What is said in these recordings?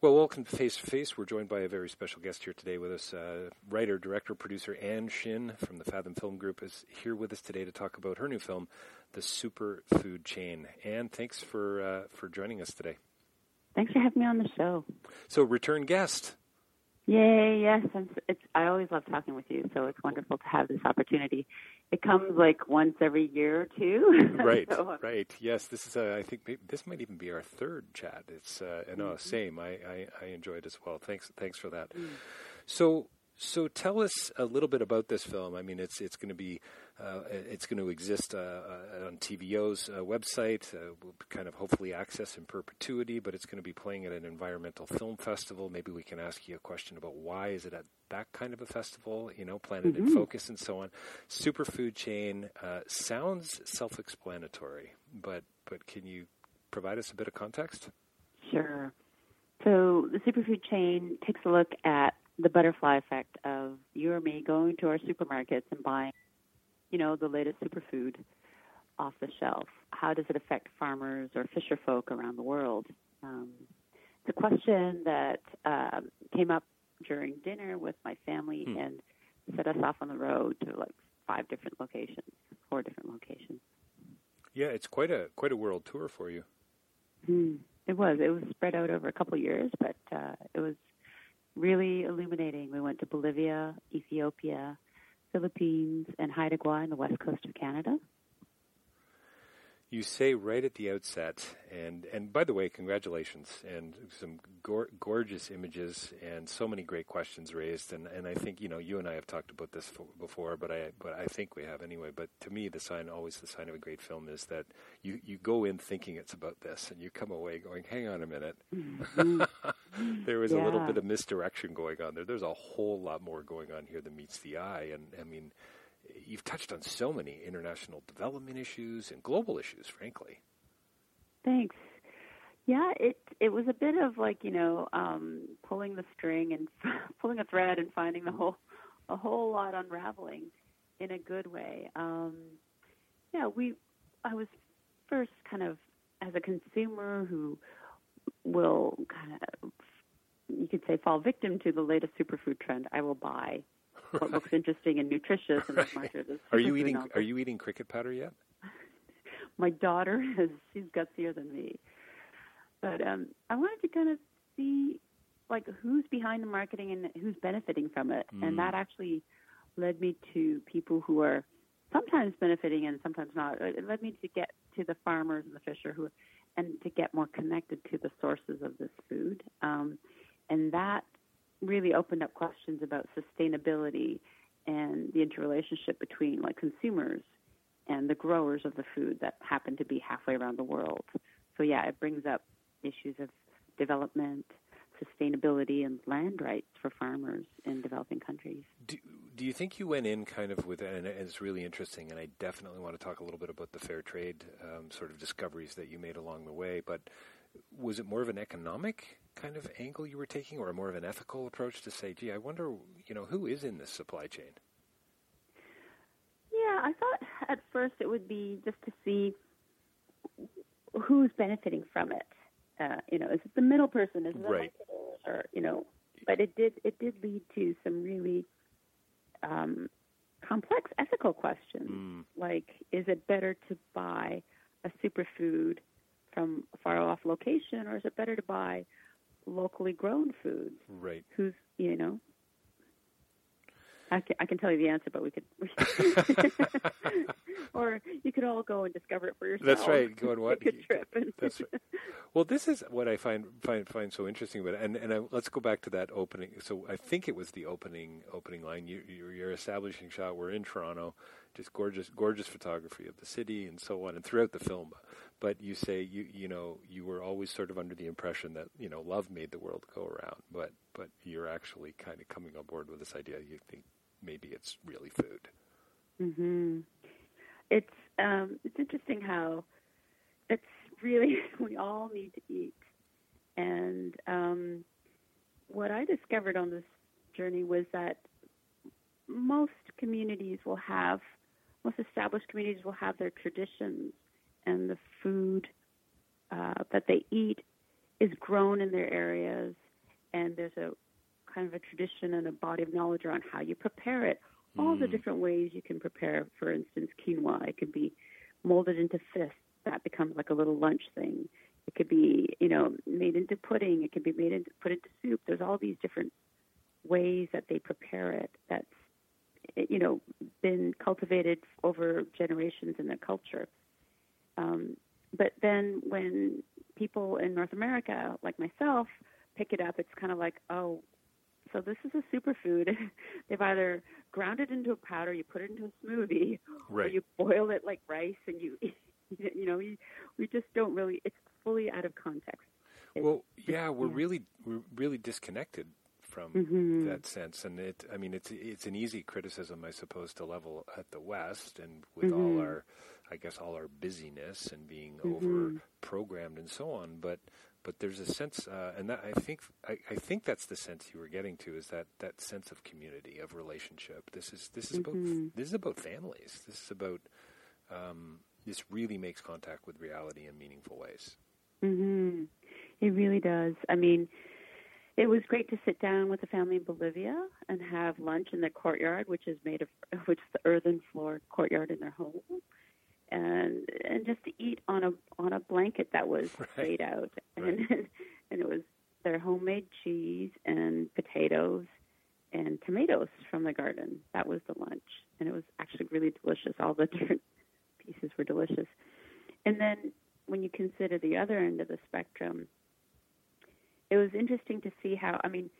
Well, welcome to Face to Face. We're joined by a very special guest here today with us. Uh, writer, director, producer Ann Shin from the Fathom Film Group is here with us today to talk about her new film, The Superfood Chain. Ann, thanks for uh, for joining us today. Thanks for having me on the show. So, return guest. Yay! Yes, it's, I always love talking with you, so it's wonderful to have this opportunity. It comes like once every year or two. right, so, uh, right. Yes, this is. A, I think this might even be our third chat. It's uh, no mm-hmm. same. I, I, I enjoyed as well. Thanks thanks for that. Mm. So so tell us a little bit about this film. I mean, it's it's going to be uh, it's going to exist uh, uh on TVO's uh, website, uh, we'll kind of hopefully access in perpetuity. But it's going to be playing at an environmental film festival. Maybe we can ask you a question about why is it at that kind of a festival? You know, Planet mm-hmm. in Focus and so on. Superfood chain uh, sounds self-explanatory, but but can you provide us a bit of context? Sure. So the superfood chain takes a look at the butterfly effect of you or me going to our supermarkets and buying, you know, the latest superfood. off the shelf? How does it affect farmers or fisher folk around the world? Um, the question that uh, came up during dinner with my family hmm. and set us off on the road to like five different locations, four different locations. Yeah, it's quite a quite a world tour for you. Hmm. It was. It was spread out over a couple of years, but uh, it was really illuminating. We went to Bolivia, Ethiopia, Philippines, and Haida Gwaii in the west coast of Canada you say right at the outset, and and by the way, congratulations, and some gor- gorgeous images, and so many great questions raised, and, and I think you know you and I have talked about this before, but I but I think we have anyway. But to me, the sign always the sign of a great film is that you you go in thinking it's about this, and you come away going, hang on a minute, mm-hmm. there was yeah. a little bit of misdirection going on there. There's a whole lot more going on here than meets the eye, and I mean you've touched on so many international development issues and global issues, frankly. Thanks. Yeah, it it was a bit of like you know um, pulling the string and pulling a thread and finding the whole a whole lot unraveling in a good way. Um, yeah, we I was first kind of as a consumer who will kind of you could say fall victim to the latest superfood trend. I will buy what looks interesting and nutritious and right. market Are you eating Are you eating cricket powder yet? My daughter is she's gutsier than me, but um, I wanted to kind of see like who's behind the marketing and who's benefiting from it, mm. and that actually led me to people who are sometimes benefiting and sometimes not. It led me to get to the farmers and the fisher who, and to get more connected to the sources of this food. Um, and that really opened up questions about sustainability and the interrelationship between like consumers and the growers of the food that happen to be halfway around the world. So yeah, it brings up issues of development, sustainability, and land rights for farmers in developing countries. Do, do you think you went in kind of with, and it's really interesting, and I definitely want to talk a little bit about the fair trade um, sort of discoveries that you made along the way, but was it more of an economic kind of angle you were taking, or more of an ethical approach to say, "Gee, I wonder, you know, who is in this supply chain"? Yeah, I thought at first it would be just to see who's benefiting from it. Uh, you know, is it the middle person? Is it the right. or you know? But it did it did lead to some really um, complex ethical questions, mm. like is it better to buy a superfood from a far off location, or is it better to buy locally grown foods. Right. Who's you know. I can, I can tell you the answer, but we could, or you could all go and discover it for yourself. That's right. Go and what? Trip. And That's right. Well, this is what I find find find so interesting. But and and I, let's go back to that opening. So I think it was the opening opening line. You, you're establishing shot. We're in Toronto, just gorgeous gorgeous photography of the city and so on, and throughout the film but you say you you know you were always sort of under the impression that you know love made the world go around, but but you're actually kind of coming on board with this idea. You think maybe it's really food. Mhm. It's um, it's interesting how it's really we all need to eat, and um, what I discovered on this journey was that most communities will have most established communities will have their traditions and the food uh, that they eat is grown in their areas, and there's a kind of a tradition and a body of knowledge around how you prepare it. Mm. All the hmm. different ways you can prepare, for instance, quinoa. It could be molded into fists. That becomes like a little lunch thing. It could be, you know, made into pudding. It could be made into put into soup. There's all these different ways that they prepare it. That's, you know, been cultivated over generations in their culture. Um, but then when people in North America, like myself, pick it up, it's kind of like, oh, so this is a superfood. They've either ground it into a powder, you put it into a smoothie, right. or you boil it like rice, and you, you know, you, we just don't really. It's fully out of context. It's, well, yeah, we're yeah. really we're really disconnected from mm-hmm. that sense, and it. I mean, it's it's an easy criticism, I suppose, to level at the West, and with mm-hmm. all our I guess all our busyness and being mm-hmm. over programmed and so on. But but there's a sense, uh, and that I think I, I, think that's the sense you were getting to is that that sense of community of relationship. This is this is mm-hmm. about this is about families. This is about um, this really makes contact with reality in meaningful ways. Mhm. It really does. I mean, it was great to sit down with the family in Bolivia and have lunch in the courtyard, which is made of which is the earthen floor courtyard in their home, and and just to eat on a on a blanket that was Right. laid out, Right. and and it was their homemade cheese and potatoes and tomatoes from the garden. That was the lunch, and it was actually really delicious. All the different pieces were delicious, and then when you consider the other end of the spectrum, it was interesting to see how I mean,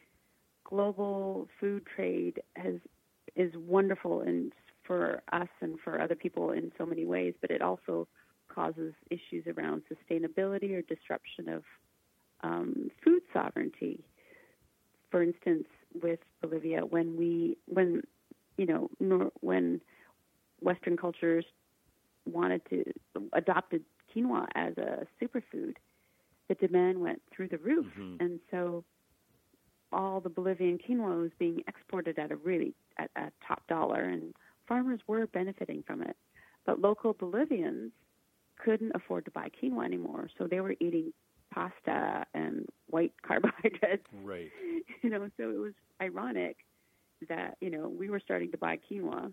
global food trade has is wonderful and for us and for other people in so many ways, but it also causes issues around sustainability or disruption of um, food sovereignty. For instance, with Bolivia, when we when you know nor, when Western cultures wanted to adopted quinoa as a superfood, the demand went through the roof, Mhm. and so all the Bolivian quinoa was being exported at a really at a top dollar, and farmers were benefiting from it. But local Bolivians couldn't afford to buy quinoa anymore, so they were eating pasta and white carbohydrates. Right. You know, so it was ironic that you know we were starting to buy quinoa,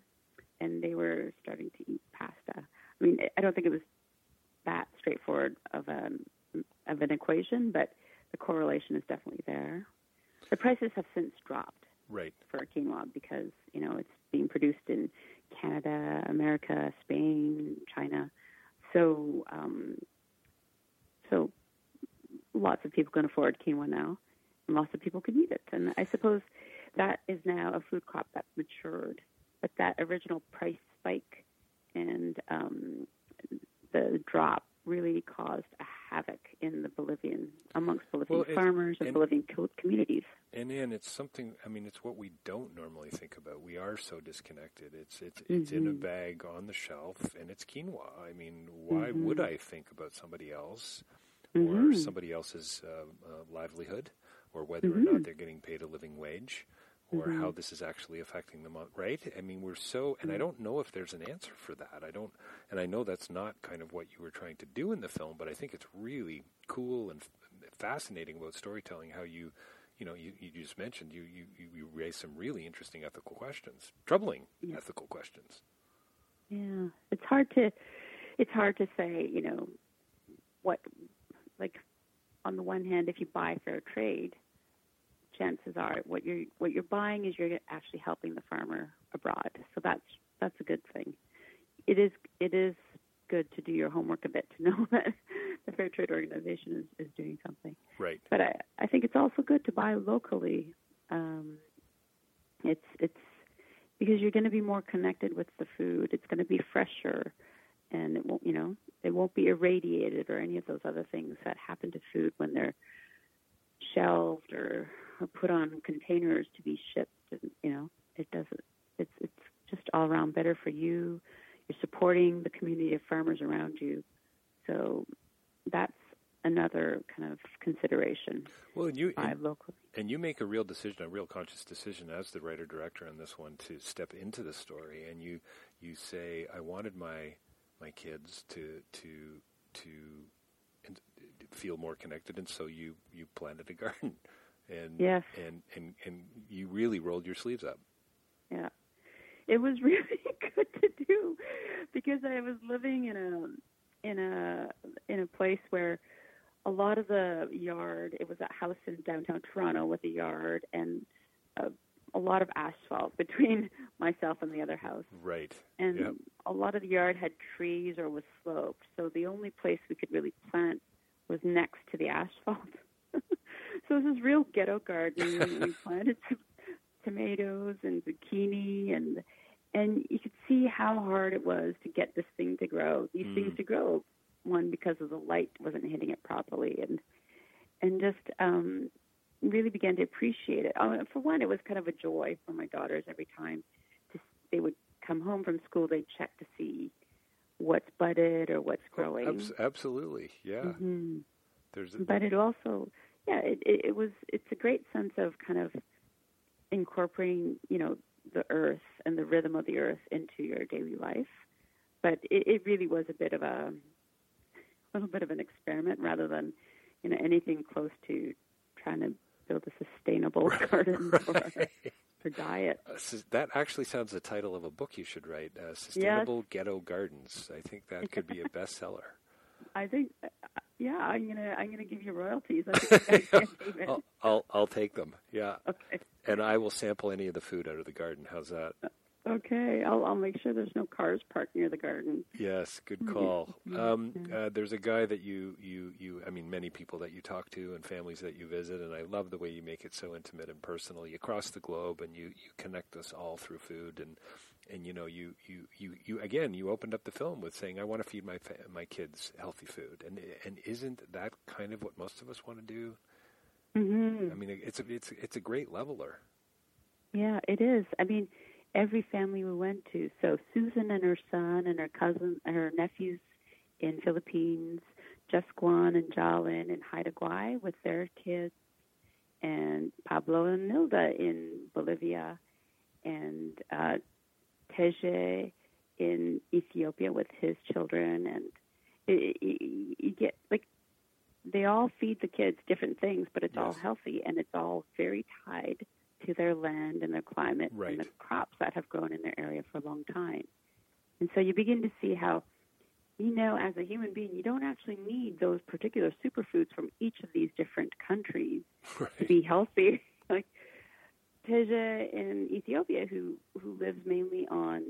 and they were starting to eat pasta. I mean, I don't think it was that straightforward of an of an equation, but the correlation is definitely there. The prices have since dropped Right. for quinoa because you know it's being produced in Canada, America, Spain, China. So, um, so lots of people can afford quinoa now, and lots of people can eat it. And I suppose that is now a food crop that's matured. But that original price spike and um, the drop really caused a havoc in the Bolivian amongst Bolivian Well, it- farmers and, and- Bolivian co- communities. And and it's something. I mean, it's what we don't normally think about. We are so disconnected. It's it's it's in a Mhm. bag on the shelf, and it's quinoa. I mean, why would I think about somebody else or Mhm. somebody else's uh, uh, livelihood, or whether or not they're getting paid a living wage, or how mm-hmm. this is actually affecting them? Right? I mean, we're so, and I mm-hmm. don't know if there's an answer for that. I don't, and I know that's not kind of what you were trying to do in the film, but I think it's really cool and f- fascinating about storytelling. How you you know, you, you just mentioned you, you, you- raised some really interesting ethical questions, troubling Yeah. ethical questions. Yeah, it's hard to it's hard to say, you know, what like on the one hand, if you buy fair trade, chances are what you're what you're buying is you're actually helping the farmer abroad. So that's that's a good thing. It is it is good to do your homework a bit to know that the fair trade organization is, is doing something Right. but I, I think it's also good to buy locally. Um, it's it's because you're going to be more connected with the food. It's going to be fresher, and it won't you know it won't be irradiated or any of those other things that happen to food when they're shelved or, or put on containers to be shipped. And, you know, it doesn't. It's it's just all around better for you. You're supporting the community of farmers around you, so that's another kind of consideration Well, and you and, locally. and you make a real decision, a real conscious decision as the writer director on this one to step into the story, and you you say, "I wanted my my kids to to to feel more connected," and so you you planted a garden, and Yes. and and and you really rolled your sleeves up. Yeah, it was really good to do because I was living in a in a in a place where a lot of the yard. It was a house in downtown Toronto with a yard and a, a lot of asphalt between myself and the other house. Right. and Yep. a lot of the yard had trees or was sloped. So the only place we could really plant was next to the asphalt. so it was this real ghetto garden. we planted some tomatoes and zucchini and and you could see how hard it was to get this thing to grow. These things Mm. to grow, one because of the light wasn't hitting it properly, and and just um, really began to appreciate it. Oh, for one, it was kind of a joy for my daughters every time. To, they would come home from school, they'd check to see what's budded or what's growing. Abs- absolutely. Yeah. hmm There's a, But it also, yeah, it, it, it was. It's a great sense of kind of incorporating, you know, the earth and the rhythm of the earth into your daily life. but it, it really was a bit of a, a little bit of an experiment rather than you know anything close to trying to build a sustainable garden right. for, for diet. Uh, that actually sounds the title of a book you should write. Uh, Sustainable Ghetto Gardens. I think that could be a bestseller. I think, uh, yeah, I'm gonna I'm gonna give you royalties. I think I can't even. I'll, I'll I'll take them. Yeah, Okay. and I will sample any of the food out of the garden. How's that? Okay, I'll I'll make sure there's no cars parked near the garden. Yes, good call. Um, uh, there's a guy that you, you, you, I mean, many people that you talk to and families that you visit, and I love the way you make it so intimate and personal. You cross the globe and you, you connect us all through food, and and you know, you, you, you, you again, you opened up the film with saying, "I want to feed my fa- my kids healthy food," and and isn't that kind of what most of us want to do? hmm I mean, it's a, it's it's a great leveler. Yeah, it is. I mean, every family we went to. So Susan and her son and her cousin, her nephews in Philippines, Jusquan and Jalin in Haida Gwaii with their kids, and Pablo and Nilda in Bolivia, and uh, Teje in Ethiopia with his children, and it, it, you get like they all feed the kids different things, but it's all healthy and it's all very tied to their land and their climate Right. and the crops that have grown in their area for a long time. And so you begin to see how, you know, as a human being, you don't actually need those particular superfoods from each of these different countries to be healthy. like Teja in Ethiopia, who who lives mainly on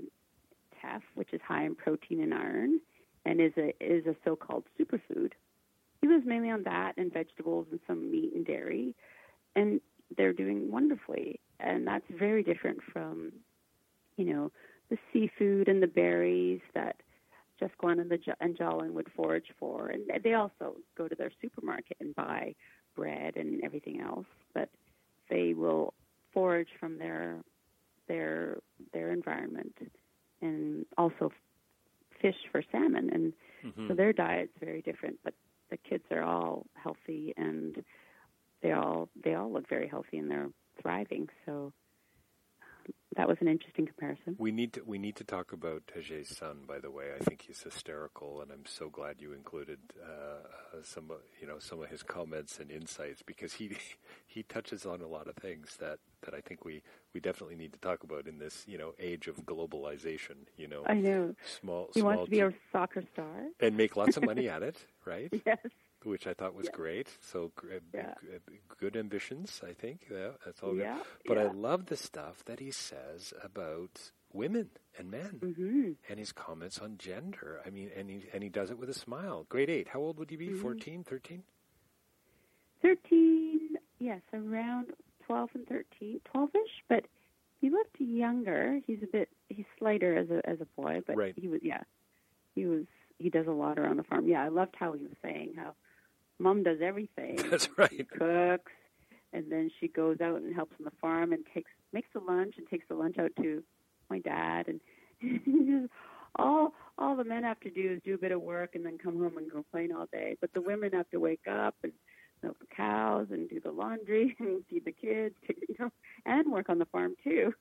teff, which is high in protein and iron, and is a is a so-called superfood. He lives mainly on that and vegetables and some meat and dairy, and they're doing wonderfully. And that's very different from, you know, the seafood and the berries that Jusquan and the and Jolin would forage for, and they also go to their supermarket and buy bread and everything else, but they will forage from their their their environment and also fish for salmon and Mhm. so their diet's very different but the kids are all healthy and they all they all look very healthy and they're thriving so that was an interesting comparison We need to we need to talk about Teje's son. By the way, I think he's hysterical, and I'm so glad you included uh, some of you know some of his comments and insights because he he touches on a lot of things that, that I think we, we definitely need to talk about in this you know age of globalization. You know, i know small he small wants to be ch- a soccer star and make lots of money at it, right? yes Which I thought was Yeah. great. So gr- Yeah. good ambitions, I think. Yeah, that's all good. But I love the stuff that he says about women and men hmm and his comments on gender. I mean, and he and he does it with a smile. Grade eight. How old would you be? Mhm. 14, 13? 13 yes around 12 and 13 12ish but he looked younger he's a bit he's slighter as a as a boy but Right. he was yeah he was he does a lot around the farm yeah i loved how he was saying how mom does everything. That's right. she cooks and then she goes out and helps on the farm and takes makes the lunch and takes the lunch out to my dad. And all all the men have to do is do a bit of work and then come home and complain all day. But the women have to wake up and milk the cows and do the laundry and feed the kids you know and work on the farm too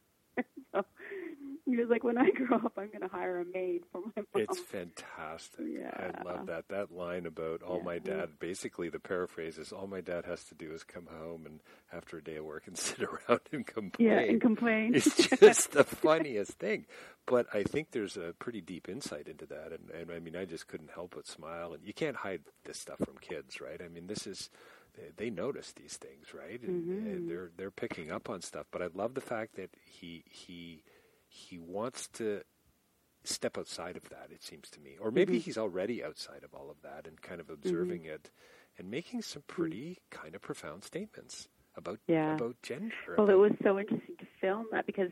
so he was like when i grow up i'm going to hire a maid for my mom It's fantastic. Yeah. I love that. That line about all my dad, basically the paraphrase is all my dad has to do is come home and after a day of work and sit around and complain. yeah and complain It's just the funniest thing. But I think there's a pretty deep insight into that. And, and I mean, I just couldn't help but smile. And you can't hide this stuff from kids, right? I mean, this is, they, they notice these things, right? And, and mm-hmm. they're, they're picking up on stuff. But I love the fact that he, he, he wants to step outside of that, it seems to me. Or maybe mm-hmm. he's already outside of all of that and kind of observing mm-hmm. it and making some mm-hmm. pretty kind of profound statements about, Yeah. about gender. Well, it was so interesting to film that because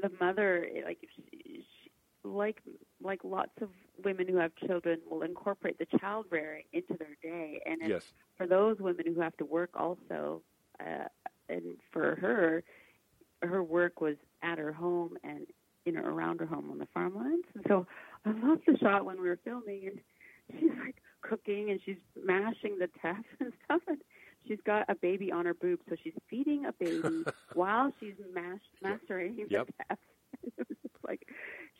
the mother, eh, like, she, she, like like lots of women who have children, will incorporate the child rearing into their day, and yes. for those women who have to work also, uh, and for her, her work was at her home and you know around her home on the farmlands. And so I love the shot when we were filming, and she's like cooking and she's mashing the teff and stuff, and she's got a baby on her boob, so she's feeding a baby while she's mash, macerating Yep. the teff. it was just like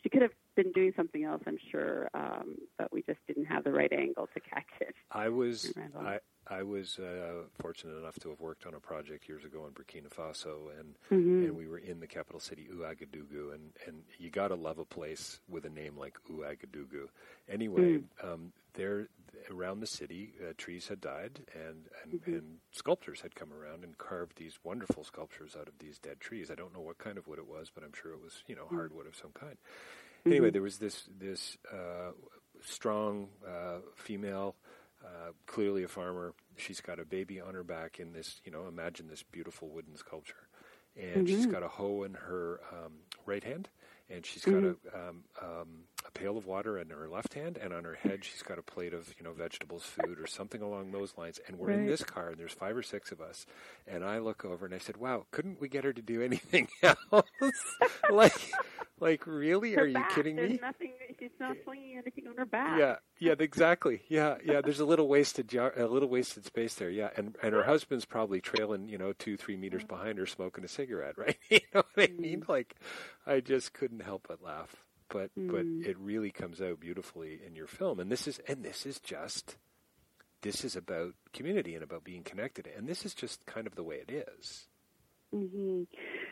she could have been doing something else, I'm sure, um, but we just didn't have the right angle to catch it. I was I I was uh, fortunate enough to have worked on a project years ago in Burkina Faso, and mm-hmm. and we were in the capital city Ouagadougou, and and you got to love a place with a name like Ouagadougou. Anyway, mm. um, there around the city, uh, trees had died, and and, mm-hmm. and sculptors had come around and carved these wonderful sculptures out of these dead trees. I don't know what kind of wood it was, but I'm sure it was you know mm. hardwood of some kind. Anyway, mm-hmm. there was this this uh, strong uh, female uh, clearly a farmer. She's got a baby on her back in this, you know, imagine this beautiful wooden sculpture. And mm-hmm. she's got a hoe in her um, right hand, and she's got mm-hmm. a, um, um, a pail of water in her left hand, and on her head she's got a plate of you know vegetables, food, or something along those lines. And we're right. in this car, and there's five or six of us, and I look over and I said, "Wow, couldn't we get her to do anything else? like, like really? Her Are you back, kidding there's me? Nothing. She's not swinging anything on her back. Yeah, yeah, exactly. Yeah, yeah. There's a little wasted jar, a little wasted space there. Yeah, and and her husband's probably trailing, you know, two three meters mm-hmm. behind her, smoking a cigarette. Right? You know what I mean? Mm-hmm. Like, I just couldn't help but laugh. But but Mm. it really comes out beautifully in your film, and this is and this is just this is about community and about being connected, and this is just kind of the way it is. hmm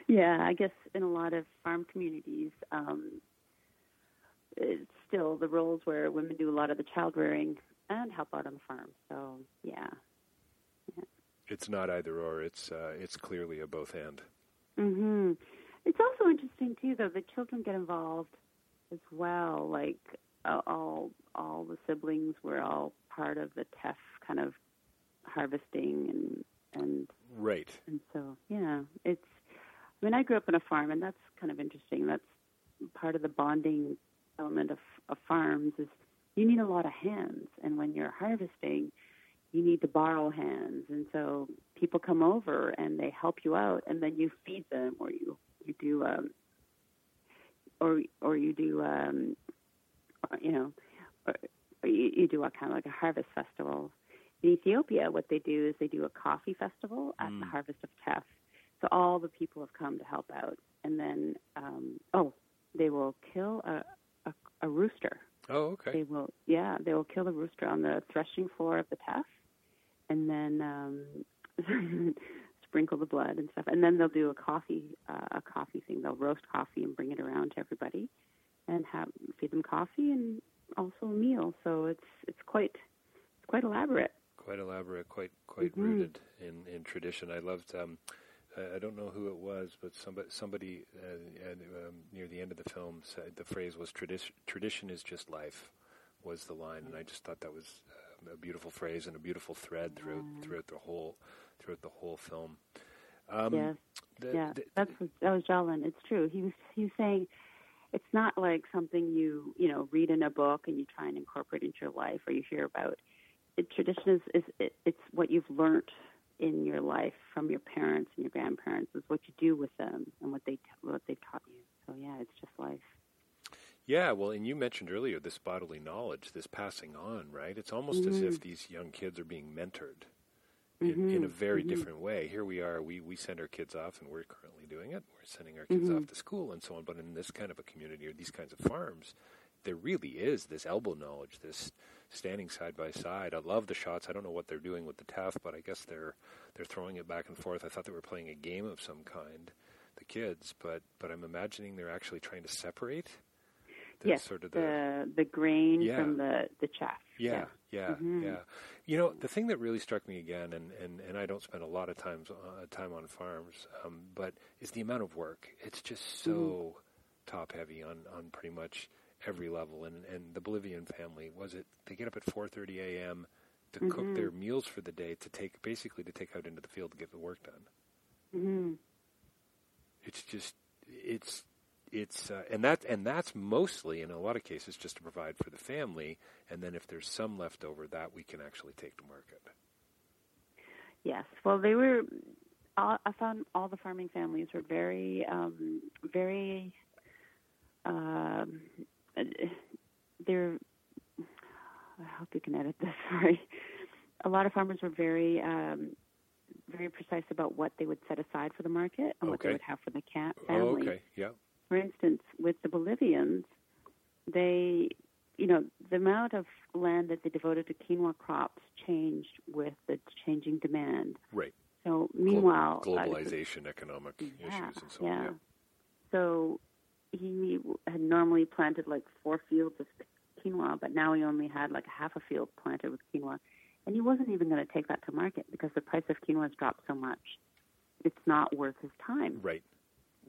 Yeah, I guess in a lot of farm communities, um, it's still the roles where women do a lot of the child rearing and help out on the farm. So yeah. It's not either or. It's uh, it's clearly a both and. hmm It's also interesting too, though. that children get involved as well. Like uh, all all the siblings were all part of the teff kind of harvesting and and Right. and so yeah, it's. I mean, I grew up on a farm, and that's kind of interesting. That's part of the bonding element of, of farms is you need a lot of hands, and when you're harvesting, you need to borrow hands, and so people come over and they help you out, and then you feed them, or you you do um, or or you do um, you know, or, or you, you do a kind of like a harvest festival. In Ethiopia, what they do is they do a coffee festival at the Mm. Harvest of teff. So all the people have come to help out, and then um, oh, they will kill a, a, a rooster. Oh, okay. They will, yeah, they will kill the rooster on the threshing floor of the teff, and then um, sprinkle the blood and stuff. And then they'll do a coffee, uh, a coffee thing. They'll roast coffee and bring it around to everybody, and have feed them coffee and also a meal. So it's it's quite it's quite elaborate. quite elaborate, quite quite Mhm. rooted in, in tradition. I loved. Um, I don't know who it was, but somebody somebody uh, um, near the end of the film said the phrase was tradition. Tradition is just life, was the line, and I just thought that was uh, a beautiful phrase and a beautiful thread throughout throughout the whole throughout the whole film. Um, yes, the- yeah, the- that's that was Jalen. It's true. He was he was saying it's not like something you you know read in a book and you try and incorporate into your life or you hear about. It, tradition is is it, it's what you've learned in your life from your parents and your grandparents. Is what you do with them and what they what they've taught you. So yeah, it's just life. Yeah, well, and you mentioned earlier this bodily knowledge, this passing on, right? It's almost as if Mhm. these young kids are being mentored in, in a Mhm, very mhm. different way. Here we are, we, we send our kids off, and we're currently doing it. We're sending our kids off to school and so on. But in this kind of a community or these kinds of farms, there really is this elbow knowledge, this standing side by side. I love the shots. I don't know what they're doing with the teff, but I guess they're they're throwing it back and forth. I thought they were playing a game of some kind, the kids, but but I'm imagining they're actually trying to separate the yes, sort of the, the the grain Yeah. from the the chaff. yeah, yeah, Mhm. yeah. You know, the thing that really struck me again, and, and, and I don't spend a lot of times uh, time on farms, um, but is the amount of work. It's just so Mm-hmm. top heavy on, on pretty much every level. And and the Bolivian family was it? They get up at four thirty a.m. to cook Mhm. their meals for the day to take basically to take out into the field to get the work done. hmm It's just it's it's uh, and that and that's mostly in a lot of cases just to provide for the family, and then if there's some left over, that we can actually take to market. Yes. Well, they were. all- I found all the farming families were very, um, very. Um, they're. I hope you can edit this. Sorry. A lot of farmers were very, um, very precise about what they would set aside for the market and what they would have for the cat Oh, family. okay, yeah. For instance, with the Bolivians, they, you know, the amount of land that they devoted to quinoa crops changed with the changing demand. Right. So meanwhile, globalization, uh, economic yeah, issues, and so yeah. on. Yeah. So he had normally planted like four fields of quinoa, but now he only had like half a field planted with quinoa, and he wasn't even going to take that to market because the price of quinoa has dropped so much. It's not worth his time. Right.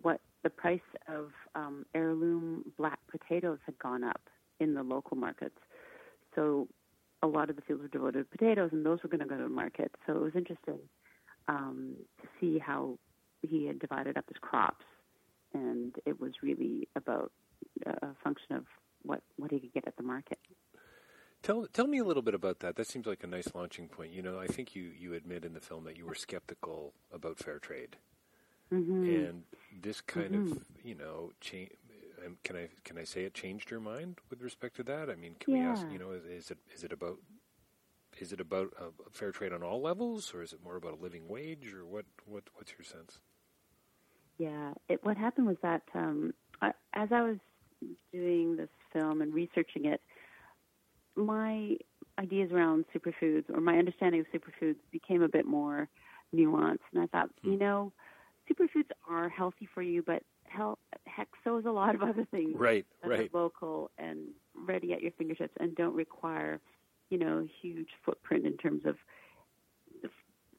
What the price of um, heirloom black potatoes had gone up in the local markets, so a lot of the fields were devoted to potatoes, and those were going to go to market. So it was interesting um, to see how he had divided up his crops, and it was really about a function of what what he could get at the market. Tell tell me a little bit about that. That seems like a nice launching point. You know, I think you you admit in the film that you were skeptical about fair trade, mm-hmm. and this kind mm-hmm. of you know change. Um, can I can I say it changed your mind with respect to that? I mean, can yeah. we ask? You know, is, is, it is it about is it about uh, fair trade on all levels, or is it more about a living wage, or what? What what's your sense? Yeah, it, what happened was that um, I, as I was doing this film and researching it, my ideas around superfoods or my understanding of superfoods became a bit more nuanced. And I thought, Hmm. you know, superfoods are healthy for you, but hell, heck, so is a lot of other things Right, that right. are local and ready at your fingertips and don't require, you know, huge footprint in terms of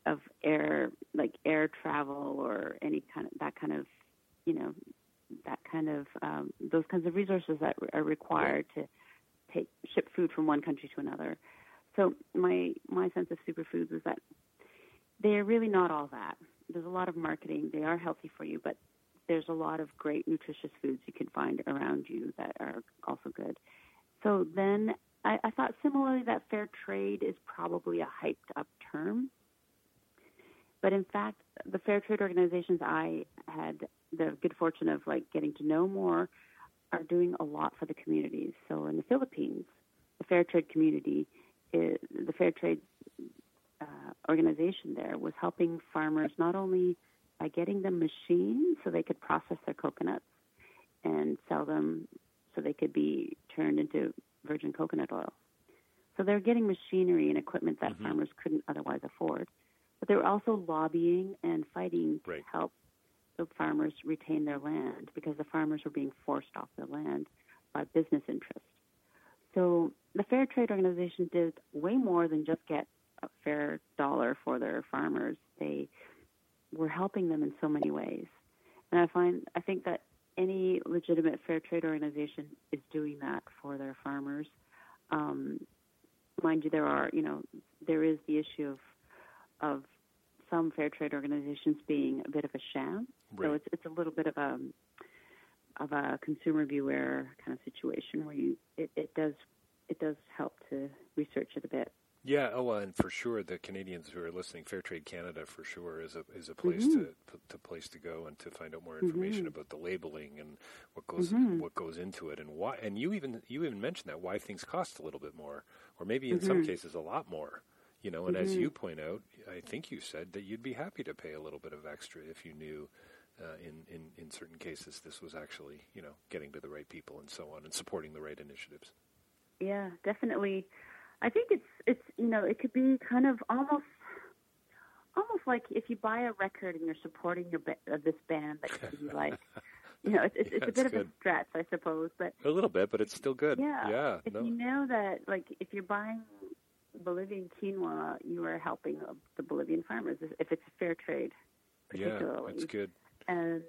of air, like air travel or any kind of that kind of, you know, that kind of um, those kinds of resources that are required to take ship food from one country to another. So my my sense of superfoods is that they're really not all that. There's a lot of marketing. They are healthy for you, but there's a lot of great nutritious foods you can find around you that are also good. So then I, I thought similarly that fair trade is probably a hyped up term. But in fact, the fair trade organizations I had the good fortune of like getting to know more are doing a lot for the communities. So in the Philippines, the fair trade community, is, the fair trade organization there was helping farmers not only by getting them machines so they could process their coconuts and sell them so they could be turned into virgin coconut oil. So they're getting machinery and equipment that Mhm. farmers couldn't otherwise afford. But they were also lobbying and fighting Right. to help the farmers retain their land because the farmers were being forced off their land by business interests. So the Fair Trade Organization did way more than just get a fair dollar for their farmers. They were helping them in so many ways. And I find I think that any legitimate fair trade organization is doing that for their farmers. Um, mind you, there are you know there is the issue of of some fair trade organizations being a bit of a sham. Right. So it's it's a little bit of a of a consumer beware kind of situation where you it, it does it does help to research it a bit. Yeah, oh, well, and for sure, the Canadians who are listening, Fair Trade Canada for sure is a is a place Mhm. to to place to go and to find out more information Mhm. about the labeling and what goes Mhm. what goes into it and why. And you even you even mentioned that why things cost a little bit more, or maybe in some Mhm. cases a lot more. You know, and as Mhm. you point out, I think you said that you'd be happy to pay a little bit of extra if you knew. Uh, in, in, in certain cases, this was actually, you know, getting to the right people and so on, and supporting the right initiatives. Yeah, definitely. I think it's it's you know it could be kind of almost almost like if you buy a record and you're supporting your ba- uh, this band that you like. You know, it's it's, Yeah, it's a it's bit of a stretch, I suppose, but A little bit, but it's still good. yeah, yeah. if no. you know that like if you're buying Bolivian quinoa, you are helping the Bolivian farmers if it's fair trade, Yeah, particularly. that's good. And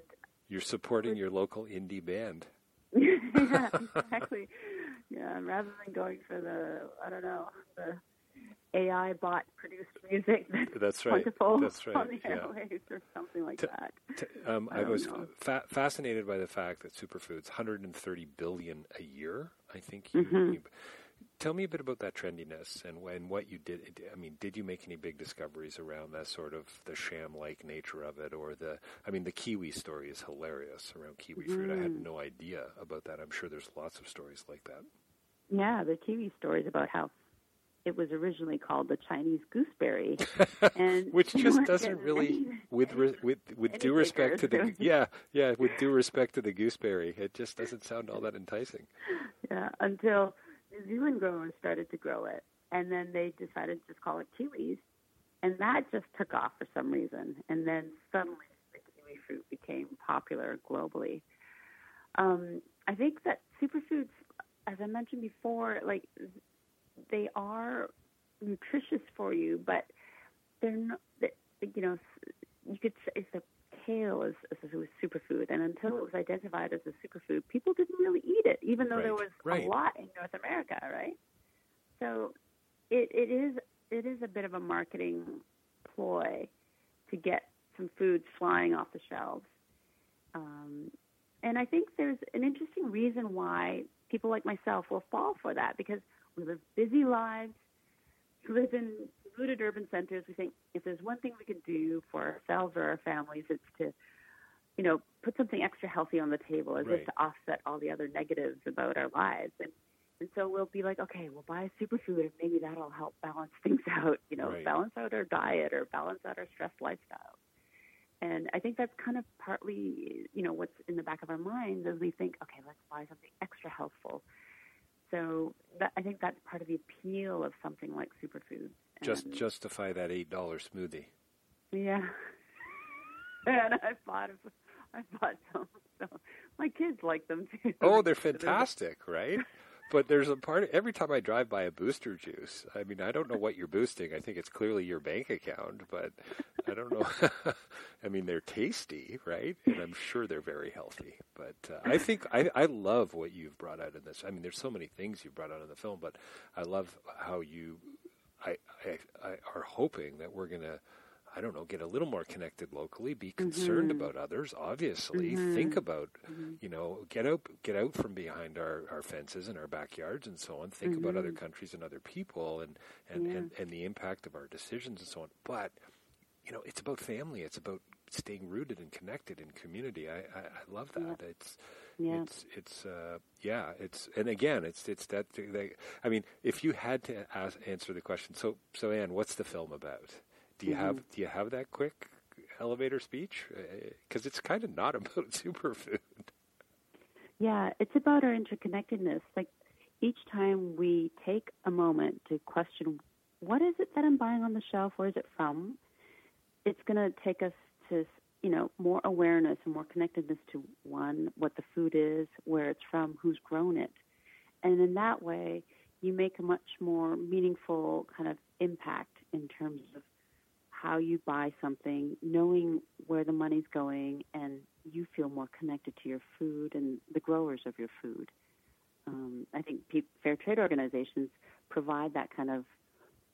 You're supporting your local indie band. yeah, exactly. Yeah, rather than going for the I don't know the AI bot produced music that's That's right. That's right. on the Yeah. airwaves or something like T- that. T- Um, I I was fa- fascinated by the fact that superfoods, 130 billion a year. I think. You, Mhm. you, tell me a bit about that trendiness and when what you did. I mean, did you make any big discoveries around that sort of the sham-like nature of it, or the? I mean, the kiwi story is hilarious around kiwi fruit. I had Mhm. no idea about that. I'm sure there's lots of stories like that. Yeah, the kiwi stories about how it was originally called the Chinese gooseberry, and which just doesn't really, with re, with with due respect to the yeah yeah with due respect to the gooseberry, it just doesn't sound all that enticing. Yeah, until New Zealand growers started to grow it, and then they decided to just call it kiwis, and that just took off for some reason, and then suddenly the kiwi fruit became popular globally. Um, I think that superfoods, as I mentioned before, like they are nutritious for you, but they're not. You know, you could say the kale is, is a superfood, and until it was identified as a superfood, people didn't really eat it, even though there was right. a lot in North America, right? So it, it is it is a bit of a marketing ploy to get some foods flying off the shelves. Um, and I think there's an interesting reason why people like myself will fall for that because we live busy lives, we live in polluted urban centers. We think if there's one thing we can do for ourselves or our families, it's to, you know, put something extra healthy on the table as Right. if to offset all the other negatives about our lives. And and so we'll be like, okay, we'll buy a superfood and maybe that'll help balance things out, you know, Right. balance out our diet or balance out our stress lifestyle. And I think that's kind of partly, you know, what's in the back of our minds as we think, okay, let's buy something extra healthful. So that, I think that's part of the appeal of something like superfoods. Just justify that eight dollar smoothie. yeah. and I bought, I bought some. So my kids like them too. Oh, they're fantastic, right? But there's a part. Every time I drive by a booster juice, I mean, I don't know what you're boosting. I think it's clearly your bank account, but I don't know. I mean, they're tasty, right? And I'm sure they're very healthy. But uh, I think I, I love what you've brought out in this. I mean, there's so many things you've brought out in the film, but I love how you, I, I, I are hoping that we're gonna. I don't know, get a little more connected locally, be concerned mm-hmm. about others, obviously, think mm-hmm. about, mm-hmm. you know, get out get out from behind our, our fences and our backyards and so on, think about other countries and other people and, and, and, and the impact of our decisions and so on. But, you know, it's about family, it's about staying rooted and connected in community. I, I, I love that. It's Yeah. it's it's uh, yeah, it's and again, it's it's that, that I mean, if you had to ask, answer the question, so so Ann, what's the film about? Do you have mm-hmm. do you have that quick elevator speech? Uh, because it's kind of not about superfood. Yeah, it's about our interconnectedness. Like each time we take a moment to question what is it that I'm buying on the shelf, where is it from, it's going to take us to, you know, more awareness and more connectedness to one, what the food is, where it's from, who's grown it. And in that way, you make a much more meaningful kind of impact in terms of how you buy something, knowing where the money's going, and you feel more connected to your food and the growers of your food. Um, I think pe- fair trade organizations provide that kind of,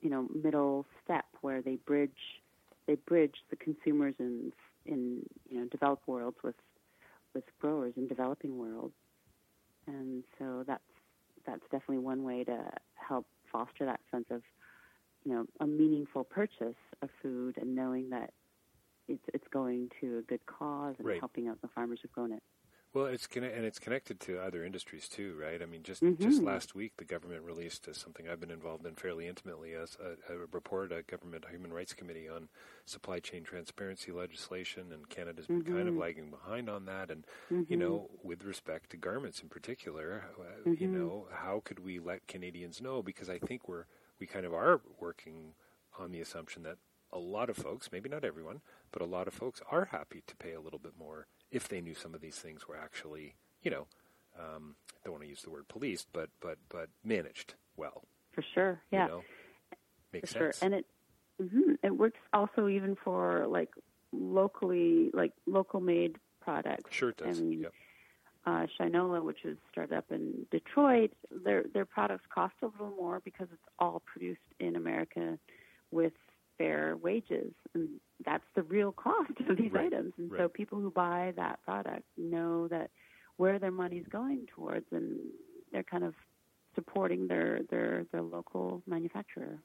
you know, middle step where they bridge they bridge the consumers in in you know developed worlds with with growers in developing worlds, and so that's that's definitely one way to help foster that sense of you know a meaningful purchase of food and knowing that it's it's going to a good cause and Right. helping out the farmers who've grown it. Well, it's conne- and it's connected to other industries too, right? I mean, just just last week, the government released uh, something I've been involved in fairly intimately as a, a report, a government human rights committee on supply chain transparency legislation, and Canada's been kind of lagging behind on that. And you know, with respect to garments in particular, uh, you know, how could we let Canadians know? Because I think we're we kind of are working on the assumption that a lot of folks, maybe not everyone, but a lot of folks are happy to pay a little bit more if they knew some of these things were actually, you know, um, I don't want to use the word policed, but but but managed well. For sure, yeah. You know? Makes for sure. sense. And it hmm it works also even for like locally like local made products. sure it does. Yep. Uh, Shinola, which was started up in Detroit, their their products cost a little more because it's all produced in America with fair wages, and that's the real cost of these Right, items. And so people who buy that product know that where their money's going towards, and they're kind of supporting their their their local manufacturer.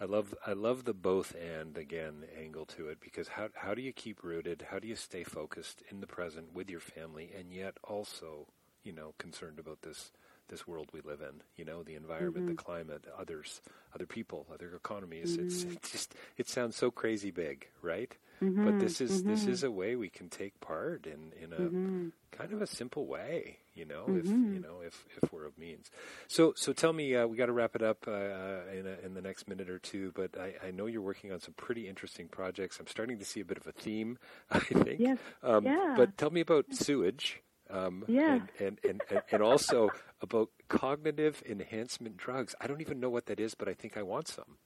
I love I love the both and again angle to it because how how do you keep rooted? How do you stay focused in the present with your family and yet also, you know, concerned about this this world we live in. You know, the environment, Mm-hmm. the climate, others, other people, other economies. It's Mm-hmm. it just it sounds so crazy big, right? But this is this is a way we can take part in in a Mm-hmm. kind of a simple way. You know, if you know if if we're of means. So so tell me, uh, we got to wrap it up uh, uh, in a, in the next minute or two. But I, I know you're working on some pretty interesting projects. I'm starting to see a bit of a theme. I think. Yes. Um, Yeah. But tell me about sewage. Um, Yeah. and, and, and, and, and also about cognitive enhancement drugs. I don't even know what that is, but I think I want some.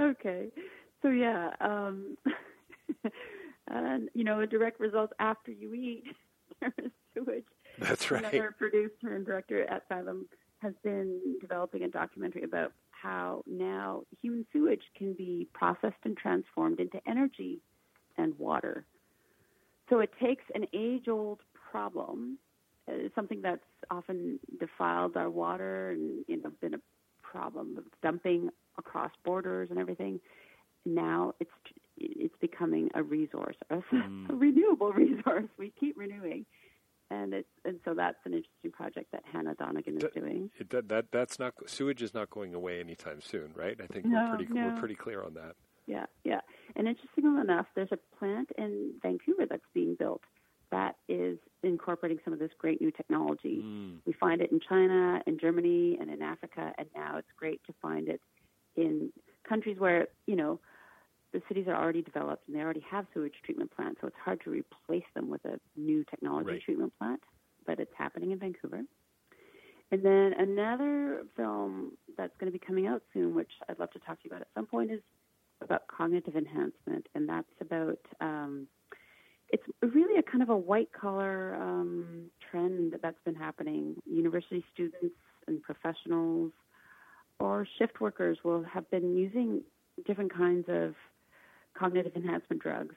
Okay. So yeah, um, and you know, a direct result after you eat there is sewage. That's right. Another producer and director at Fathom has been developing a documentary about how now human sewage can be processed and transformed into energy and water. So it takes an age-old problem, uh, something that's often defiled our water and you know been a problem of dumping across borders and everything. Now it's it's becoming a resource, a, a renewable resource. We keep renewing, and it's and so that's an interesting project that Hannah Donegan is That- doing. It, that, that that's not sewage is not going away anytime soon, right? I think No, we're pretty no. we're pretty clear on that. Yeah, yeah. And interestingly enough, there's a plant in Vancouver that's being built that is incorporating some of this great new technology. Mm. We find it in China, in Germany, and in Africa, and now it's great to find it in countries where, you know, cities are already developed and they already have sewage treatment plants, so it's hard to replace them with a new technology Right. treatment plant, but it's happening in Vancouver. And then another film that's going to be coming out soon, which I'd love to talk to you about at some point, is about cognitive enhancement, and that's about um, it's really a kind of a white collar um, trend that's been happening. University students and professionals or shift workers will have been using different kinds of cognitive enhancement drugs,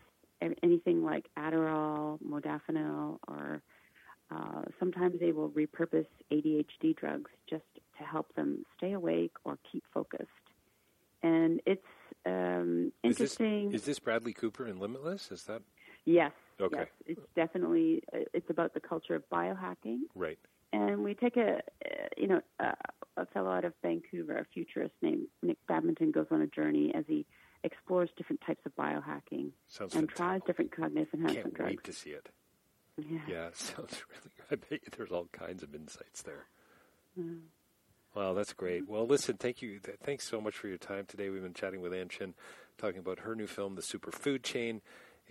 anything like Adderall, modafinil, or uh, sometimes they will repurpose ADHD drugs just to help them stay awake or keep focused. And it's um, Is this, interesting. is this Bradley Cooper in Limitless? Is that Yes. Okay. Yes. It's definitely uh, it's about the culture of biohacking, right? and we take a uh, you know a, a fellow out of Vancouver, a futurist named Nick Badminton, goes on a journey as he explores different types of biohacking Sounds and fantastic. tries different cognitive enhancement Can't drugs. wait to see it. Yeah. Yeah, sounds really. Good. I bet you there's all kinds of insights there. Mm. Wow, that's great. Well, listen, thank you. th- Thanks so much for your time today. We've been chatting with Ann Shin, talking about her new film, The Superfood Chain.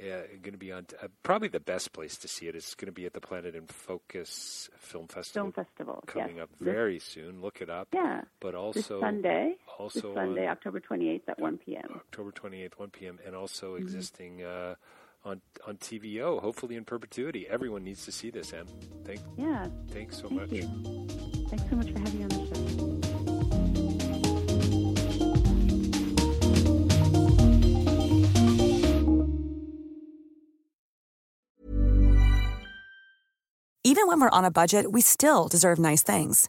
Uh, going to be on uh, probably the best place to see it is going to be at the Planet in Focus Film Festival Film festival coming yes. up This- very soon. Look it up. yeah. But This also Sunday. Also this Sunday, on October 28th at 1 p.m. October 28th, 1 p.m., and also Mm-hmm. existing uh, on on TVO, hopefully in perpetuity. Everyone needs to see this, Ann. Thank, Yeah. thanks so Thank much. you. Thanks so much for having me on the show. Even when we're on a budget, we still deserve nice things.